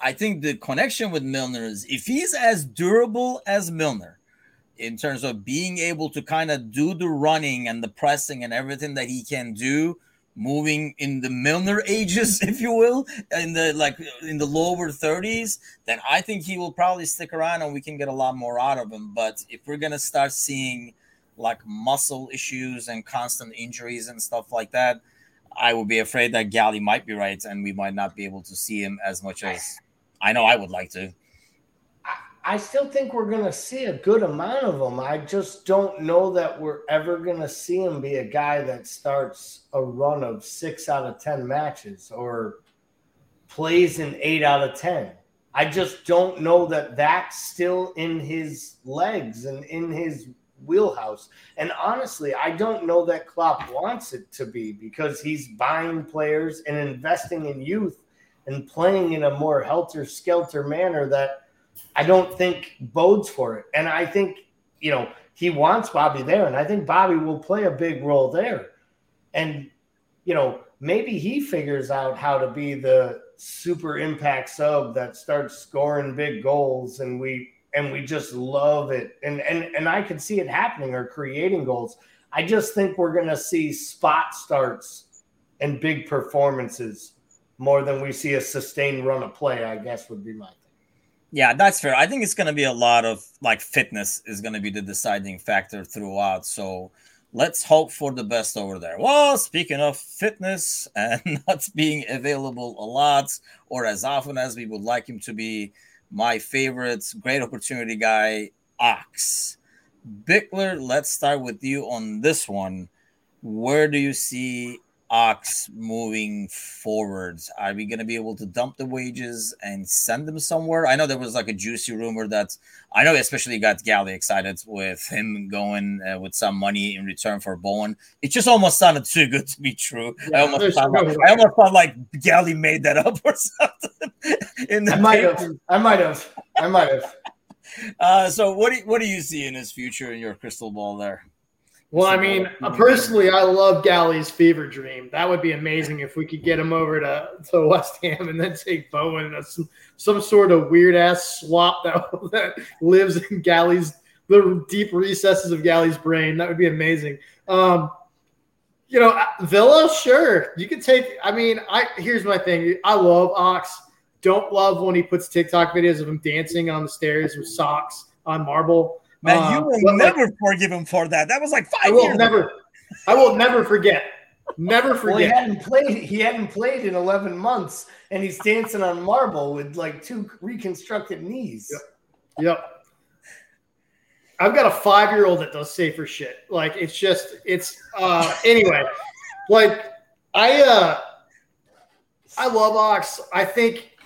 I think the connection with Milner is if he's as durable as Milner, in terms of being able to kind of do the running and the pressing and everything that he can do moving in the Milner ages, if you will, in the like in the lower 30s, then I think he will probably stick around and we can get a lot more out of him. But if we're gonna start seeing like muscle issues and constant injuries and stuff like that, I would be afraid that Gally might be right and we might not be able to see him as much as I know I would like to. I still think we're going to see a good amount of them. I just don't know that we're ever going to see him be a guy that starts a run of six out of 10 matches or plays in eight out of 10. I just don't know that that's still in his legs and in his wheelhouse. And honestly, I don't know that Klopp wants it to be because he's buying players and investing in youth and playing in a more helter skelter manner that I don't think bodes for it. And I think, you know, he wants Bobby there, and I think Bobby will play a big role there. And, you know, maybe he figures out how to be the super impact sub that starts scoring big goals and we and we just love it. And and and I can see it happening or creating goals. I just think we're gonna see spot starts and big performances more than we see a sustained run of play, I guess would be my yeah, that's fair. I think it's going to be a lot of like fitness is going to be the deciding factor throughout. So let's hope for the best over there. Well, speaking of fitness and not being available a lot or as often as we would like him to be, my favorite great opportunity guy, Ox. Bickler, let's start with you on this one. Where do you see Ox moving forwards? Are we going to be able to dump the wages and send them somewhere? I know there was like a juicy rumor that I know, especially got Gally excited with him going uh, with some money in return for Bowen. It just almost sounded too good to be true. Yeah, I almost thought, like, I almost felt like Gally made that up or something. In the I might have. I might have. I might have. Uh, so what do you, what do you see in his future in your crystal ball there? Well, I mean, uh, personally, I love Gally's fever dream. That would be amazing if we could get him over to, to West Ham and then take Bowen some some sort of weird ass swap that that lives in Gally's the deep recesses of Gally's brain. That would be amazing. Um, you know, uh, Villa, sure, you can take. I mean, I here's my thing. I love Ox. Don't love when he puts TikTok videos of him dancing on the stairs with socks on marble. Man, uh, you will never like, forgive him for that. That was like five I will years. Never, I will never forget. Never forget. Well, he hadn't played. He hadn't played in eleven months, and he's dancing on marble with like two reconstructed knees. Yep. yep. I've got a five-year-old that does safer shit. Like it's just, it's uh anyway. like I uh I love Ox. I think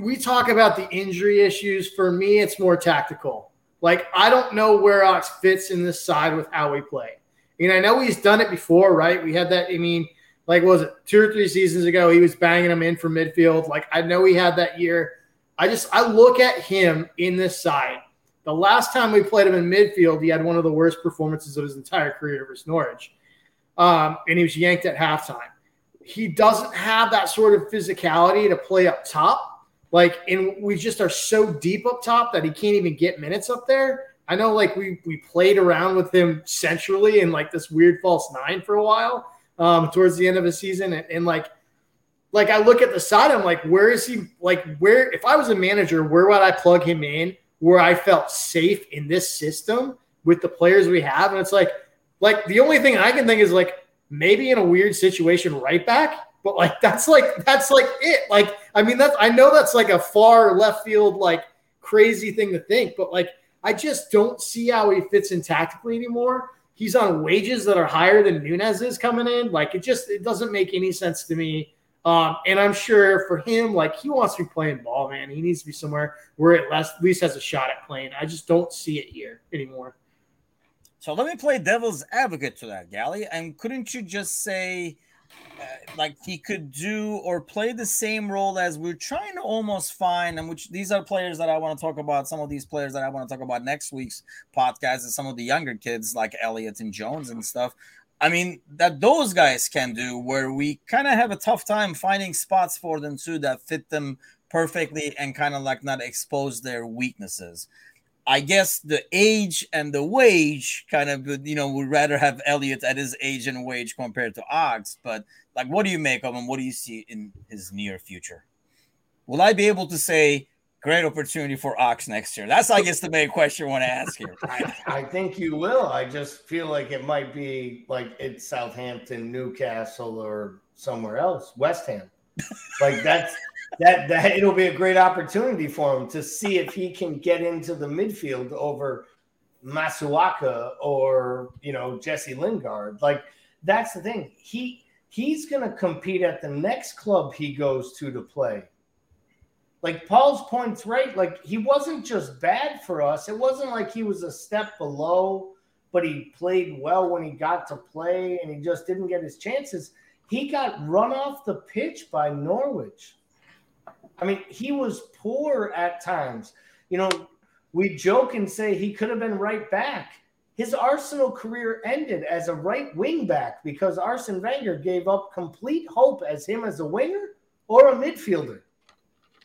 we talk about the injury issues. For me, it's more tactical. Like, I don't know where Ox fits in this side with how we play. Mean, I know he's done it before, right? We had that, I mean, like, was it two or three seasons ago? He was banging them in for midfield. Like, I know he had that year. I just, I look at him in this side. The last time we played him in midfield, he had one of the worst performances of his entire career versus Norwich. Um, and he was yanked at halftime. He doesn't have that sort of physicality to play up top. Like, and we just are so deep up top that he can't even get minutes up there. I know, like we we played around with him centrally in like this weird false nine for a while um, towards the end of the season, and, and like like I look at the side, I'm like, where is he? Like, where if I was a manager, where would I plug him in where I felt safe in this system with the players we have? And it's like, like the only thing I can think is like maybe in a weird situation, right back but like that's like that's like it. Like I mean that's I know that's like a far left field like crazy thing to think, but like I just don't see how he fits in tactically anymore. He's on wages that are higher than Nunez is coming in. Like it just it doesn't make any sense to me. Um, and I'm sure for him, like he wants to be playing ball, man. He needs to be somewhere where it at least has a shot at playing. I just don't see it here anymore. So let me play devil's advocate to that, Gally. And couldn't you just say Uh, like he could do or play the same role as we're trying to almost find, and which these are players that I want to talk about. Some of these players that I want to talk about next week's podcast, and some of the younger kids like Elliott and Jones and stuff. I mean, that those guys can do where we kind of have a tough time finding spots for them too that fit them perfectly and kind of like not expose their weaknesses. I guess the age and the wage kind of, you know, we'd rather have Elliott at his age and wage compared to Ox. But like, what do you make of him? What do you see in his near future? Will I be able to say great opportunity for Ox next year? That's, I guess, the main question I want to ask here. I, I think you will. I just feel like it might be like it's Southampton, Newcastle, or somewhere else, West Ham. Like that's that that it'll be a great opportunity for him to see if he can get into the midfield over Masuaku or you know Jesse Lingard. Like that's the thing. He he's going to compete at the next club he goes to to play. Like Paul's points right. Like he wasn't just bad for us. It wasn't like he was a step below, but he played well when he got to play and he just didn't get his chances. He got run off the pitch by Norwich. I mean, he was poor at times. You know, we joke and say he could have been right back. His Arsenal career ended as a right wing back because Arsene Wenger gave up complete hope as him as a winger or a midfielder.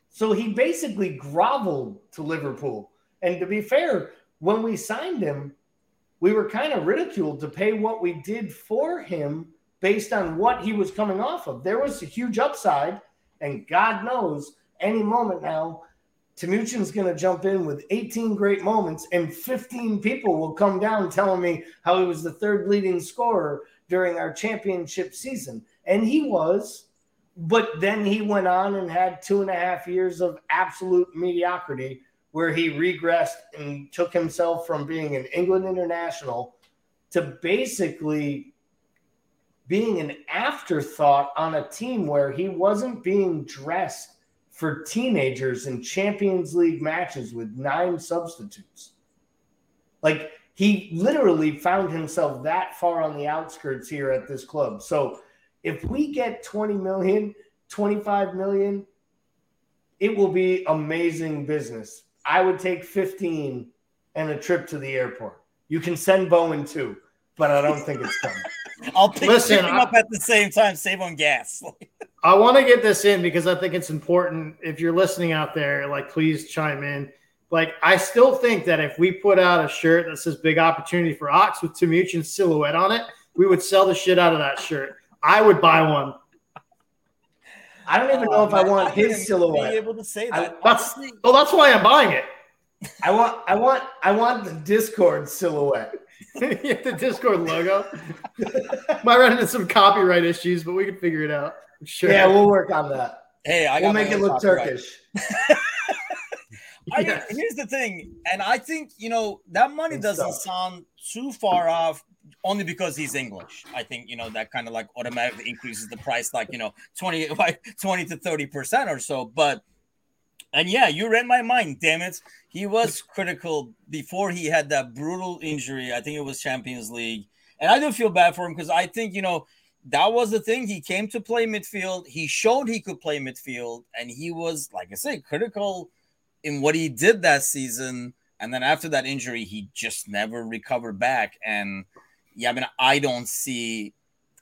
So he basically groveled to Liverpool. And to be fair, when we signed him, we were kind of ridiculed to pay what we did for him based on what he was coming off of. There was a huge upside, and God knows any moment now, Timuchin's going to jump in with 18 great moments, and 15 people will come down telling me how he was the third leading scorer during our championship season. And he was, but then he went on and had two and a half years of absolute mediocrity where he regressed and took himself from being an England international to basically being an afterthought on a team where he wasn't being dressed for teenagers in Champions League matches with nine substitutes. Like he literally found himself that far on the outskirts here at this club. So if we get 20 million, 25 million, it will be amazing business. I would take 15 and a trip to the airport. You can send Bowen too, but I don't think it's coming. I'll pick, Listen, pick him up at the same time, save on gas. I want to get this in because I think it's important. If you're listening out there, like please chime in. Like I still think that if we put out a shirt that says "Big Opportunity for Ox" with Timuchin silhouette on it, we would sell the shit out of that shirt. I would buy one. I don't even know if I um, want I his silhouette. Be able to say that. I, that's well, that's why I'm buying it. I want, I want, I want the Discord silhouette. the Discord logo. Might run into some copyright issues, but we can figure it out. Sure. Yeah, we'll work on that. Hey, I we'll make it look Turkish. I, yes. Here's the thing, and I think you know that money doesn't sound too far off only because he's English. I think you know that kind of like automatically increases the price, like you know, 20 like 20 to 30 percent or so. But and yeah, you read my mind, damn it. He was critical before he had that brutal injury. I think it was Champions League. And I do feel bad for him because I think, you know, that was the thing. He came to play midfield. He showed he could play midfield. And he was, like I say, critical in what he did that season. And then after that injury, he just never recovered back. And yeah, I mean, I don't see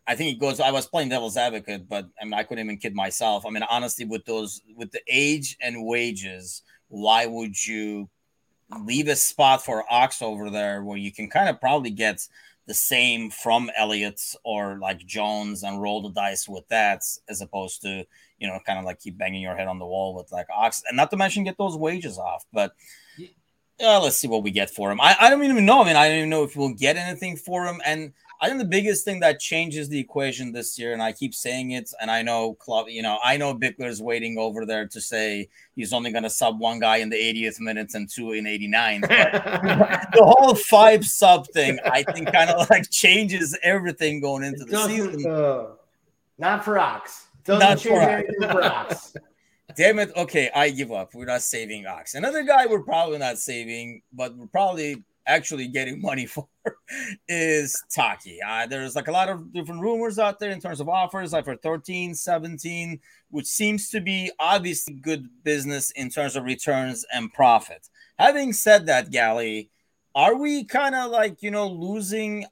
I think it goes. I was playing devil's advocate, but I mean, I couldn't even kid myself. I mean, honestly, with those, with the age and wages, why would you leave a spot for Ox over there where you can kind of probably get the same from Elliott's or like Jones and roll the dice with that, as opposed to you know, kind of like keep banging your head on the wall with like Ox, and not to mention get those wages off. But uh, let's see what we get for him. I, I don't even know. I mean, I don't even know if we'll get anything for him. And I think the biggest thing that changes the equation this year, and I keep saying it, and I know Klopp, you know, I know Bickler's waiting over there to say he's only going to sub one guy in the 80th minutes and two in 89. the whole five sub thing, I think, kind of like changes everything going into the season. Uh, not for Ox. Doesn't not change for anything for Ox. Damn it. Okay, I give up. We're not saving Ox. Another guy we're probably not saving, but we're probably actually getting money for is Taki. Uh, there's like a lot of different rumors out there in terms of offers, like for 13, 17, which seems to be obviously good business in terms of returns and profit. Having said that, Gally, are we kind of like, you know, losing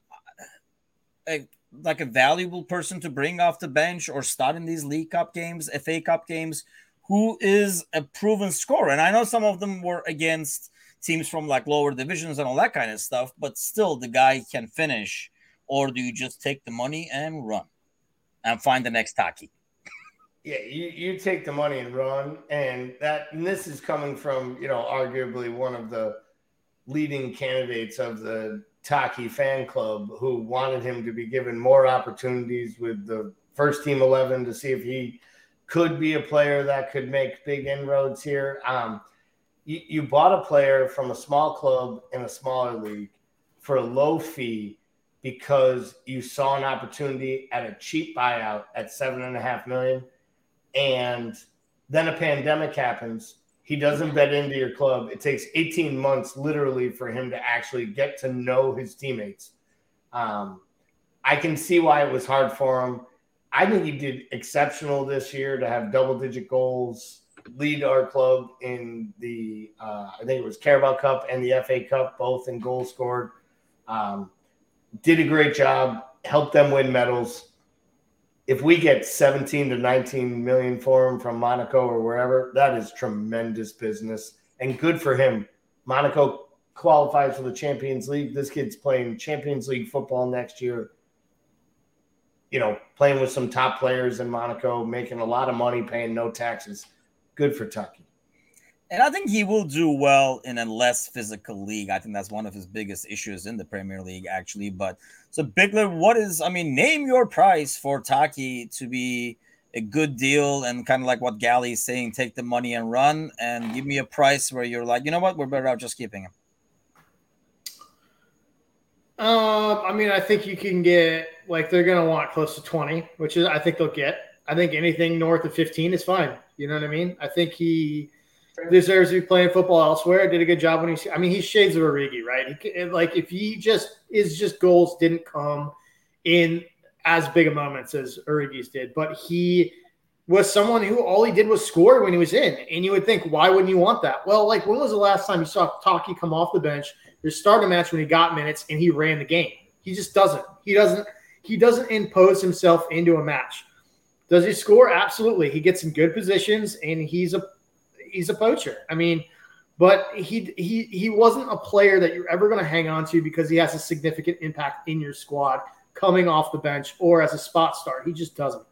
a, like a valuable person to bring off the bench or start in these League Cup games, FA Cup games, who is a proven scorer? And I know some of them were against teams from like lower divisions and all that kind of stuff, but still the guy can finish. Or do you just take the money and run and find the next Taki? Yeah, you, you take the money and run. And that and this is coming from, you know, arguably one of the leading candidates of the Taki fan club who wanted him to be given more opportunities with the first team 11 to see if he could be a player that could make big inroads here. Um, you, you bought a player from a small club in a smaller league for a low fee because you saw an opportunity at a cheap buyout at seven and a half million. And then a pandemic happens. He doesn't bet into your club. It takes 18 months literally for him to actually get to know his teammates. Um, I can see why it was hard for him. I think he did exceptional this year to have double digit goals lead our club in the uh, I think it was Carabao Cup and the FA Cup, both in goals scored. Um, did a great job, helped them win medals. If we get 17 to 19 million for him from Monaco or wherever, that is tremendous business and good for him. Monaco qualifies for the Champions League. This kid's playing Champions League football next year. You know, playing with some top players in Monaco, making a lot of money, paying no taxes good for Taki. And I think he will do well in a less physical league. I think that's one of his biggest issues in the Premier League, actually. But so Bickler, what is? I mean, name your price for Taki to be a good deal and kind of like what Gally is saying, take the money and run and give me a price where you're like, you know what, we're better off just keeping him? Um, I mean, I think you can get like they're gonna want close to 20, which is I think they'll get. I think anything north of 15 is fine. You know what I mean? I think he deserves to be playing football elsewhere. Did a good job when he. I mean, he's shades of Origi, right? He, like if he just is just goals didn't come in as big a moments as Origi's did, but he was someone who all he did was score when he was in. And you would think, why wouldn't you want that? Well, like when was the last time you saw Taki come off the bench, or start a match when he got minutes and he ran the game? He just doesn't. He doesn't. He doesn't impose himself into a match. Does he score? Absolutely. He gets in good positions and he's a he's a poacher. I mean, but he he he wasn't a player that you're ever going to hang on to because he has a significant impact in your squad coming off the bench or as a spot start. He just doesn't.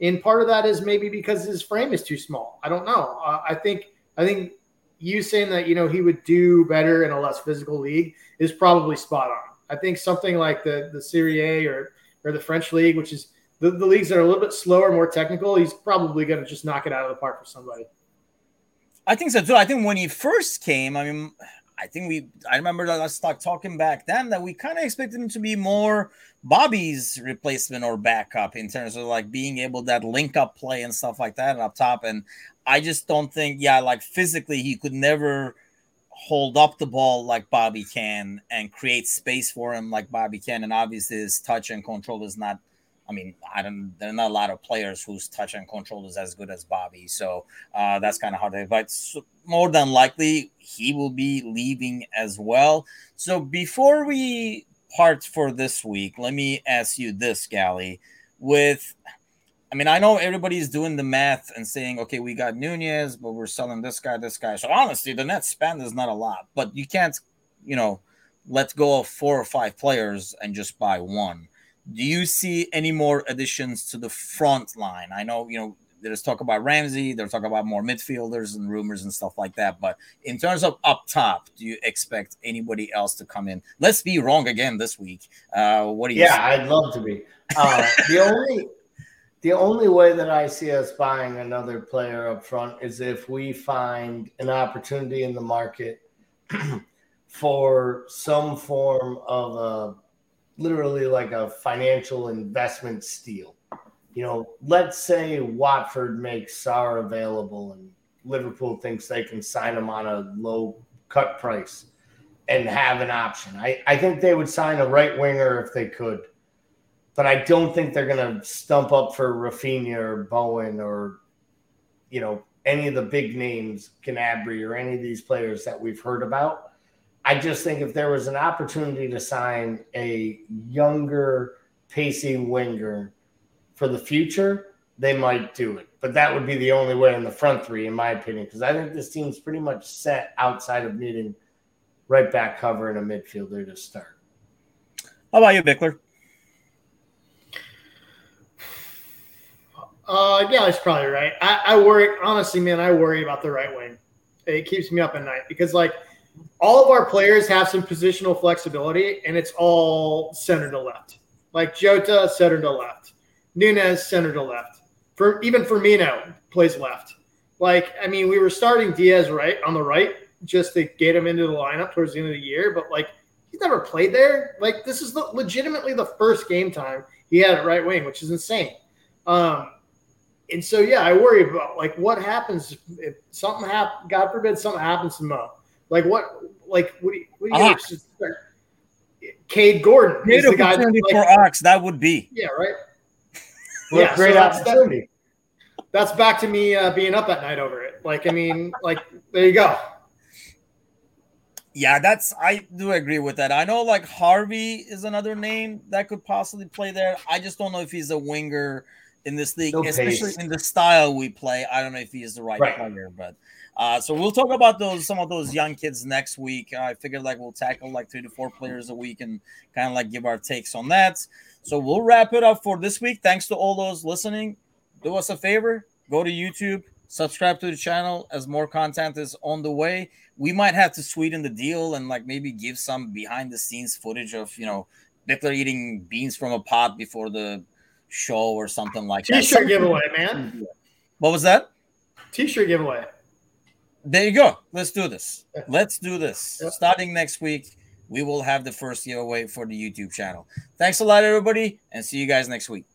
And part of that is maybe because his frame is too small. I don't know. Uh, I think I think you saying that you know he would do better in a less physical league is probably spot on. I think something like the the Serie A or or the French league, which is the, the leagues that are a little bit slower, more technical, he's probably going to just knock it out of the park for somebody. I think so too. I think when he first came, I mean, I think we, I remember that I started talking back then that we kind of expected him to be more Bobby's replacement or backup in terms of like being able that link up play and stuff like that up top. And I just don't think, yeah, like physically he could never hold up the ball like Bobby can and create space for him like Bobby can. And obviously his touch and control is not I mean, I don't. There are not a lot of players whose touch and control is as good as Bobby, so uh, that's kind of hard to. But so, more than likely, he will be leaving as well. So before we part for this week, let me ask you this, Gally. With, I mean, I know everybody's doing the math and saying, okay, we got Nunez, but we're selling this guy, this guy. So honestly, the net spend is not a lot, but you can't, you know, let go of four or five players and just buy one do you see any more additions to the front line? I know, you know, there's talk about Ramsey, there's talk about more midfielders and rumors and stuff like that. But in terms of up top, do you expect anybody else to come in? Let's be wrong again this week. Uh, what do you? Yeah, see? I'd love to be. Uh, the only the only way that I see us buying another player up front is if we find an opportunity in the market for some form of a literally like a financial investment steal. You know, let's say Watford makes Sarr available and Liverpool thinks they can sign him on a low cut price and have an option. I, I think they would sign a right winger if they could. But I don't think they're going to stump up for Raphinha or Bowen or, you know, any of the big names, Gnabry or any of these players that we've heard about. I just think if there was an opportunity to sign a younger, pacey winger for the future, they might do it. But that would be the only way in the front three, in my opinion, because I think this team's pretty much set outside of needing right back cover and a midfielder to start. How about you, Bickler? Uh, yeah, that's probably right. I, I worry, honestly, man, I worry about the right wing. It keeps me up at night because, like, all of our players have some positional flexibility, and it's all center to left. Like Jota, center to left. Nunez, center to left. For even Firmino plays left. Like I mean, we were starting Diaz right on the right just to get him into the lineup towards the end of the year, but like he's never played there. Like this is the, legitimately the first game time he had at right wing, which is insane. Um, and so yeah, I worry about like what happens if something happens. God forbid something happens to Mo. Like what? Like what? Do you, what do you uh-huh. Kaide Gordon great is the guy like, for Ox. That would be yeah, right. yeah, great so opportunity. That's, that's back to me uh, being up at night over it. Like I mean, like there you go. Yeah, that's I do agree with that. I know like Harvey is another name that could possibly play there. I just don't know if he's a winger in this league, no especially in the style we play. I don't know if he is the right, right. player, but uh, so we'll talk about those some of those young kids next week. Uh, I figured like we'll tackle like three to four players a week and kind of like give our takes on that. So we'll wrap it up for this week. Thanks to all those listening. Do us a favor, go to YouTube, subscribe to the channel as more content is on the way. We might have to sweeten the deal and like maybe give some behind the scenes footage of you know Bickler eating beans from a pot before the show or something like that. T-shirt giveaway, man. What was that? T-shirt giveaway. There you go. Let's do this. Let's do this. Yep. Starting next week, we will have the first giveaway for the YouTube channel. Thanks a lot, everybody, and see you guys next week.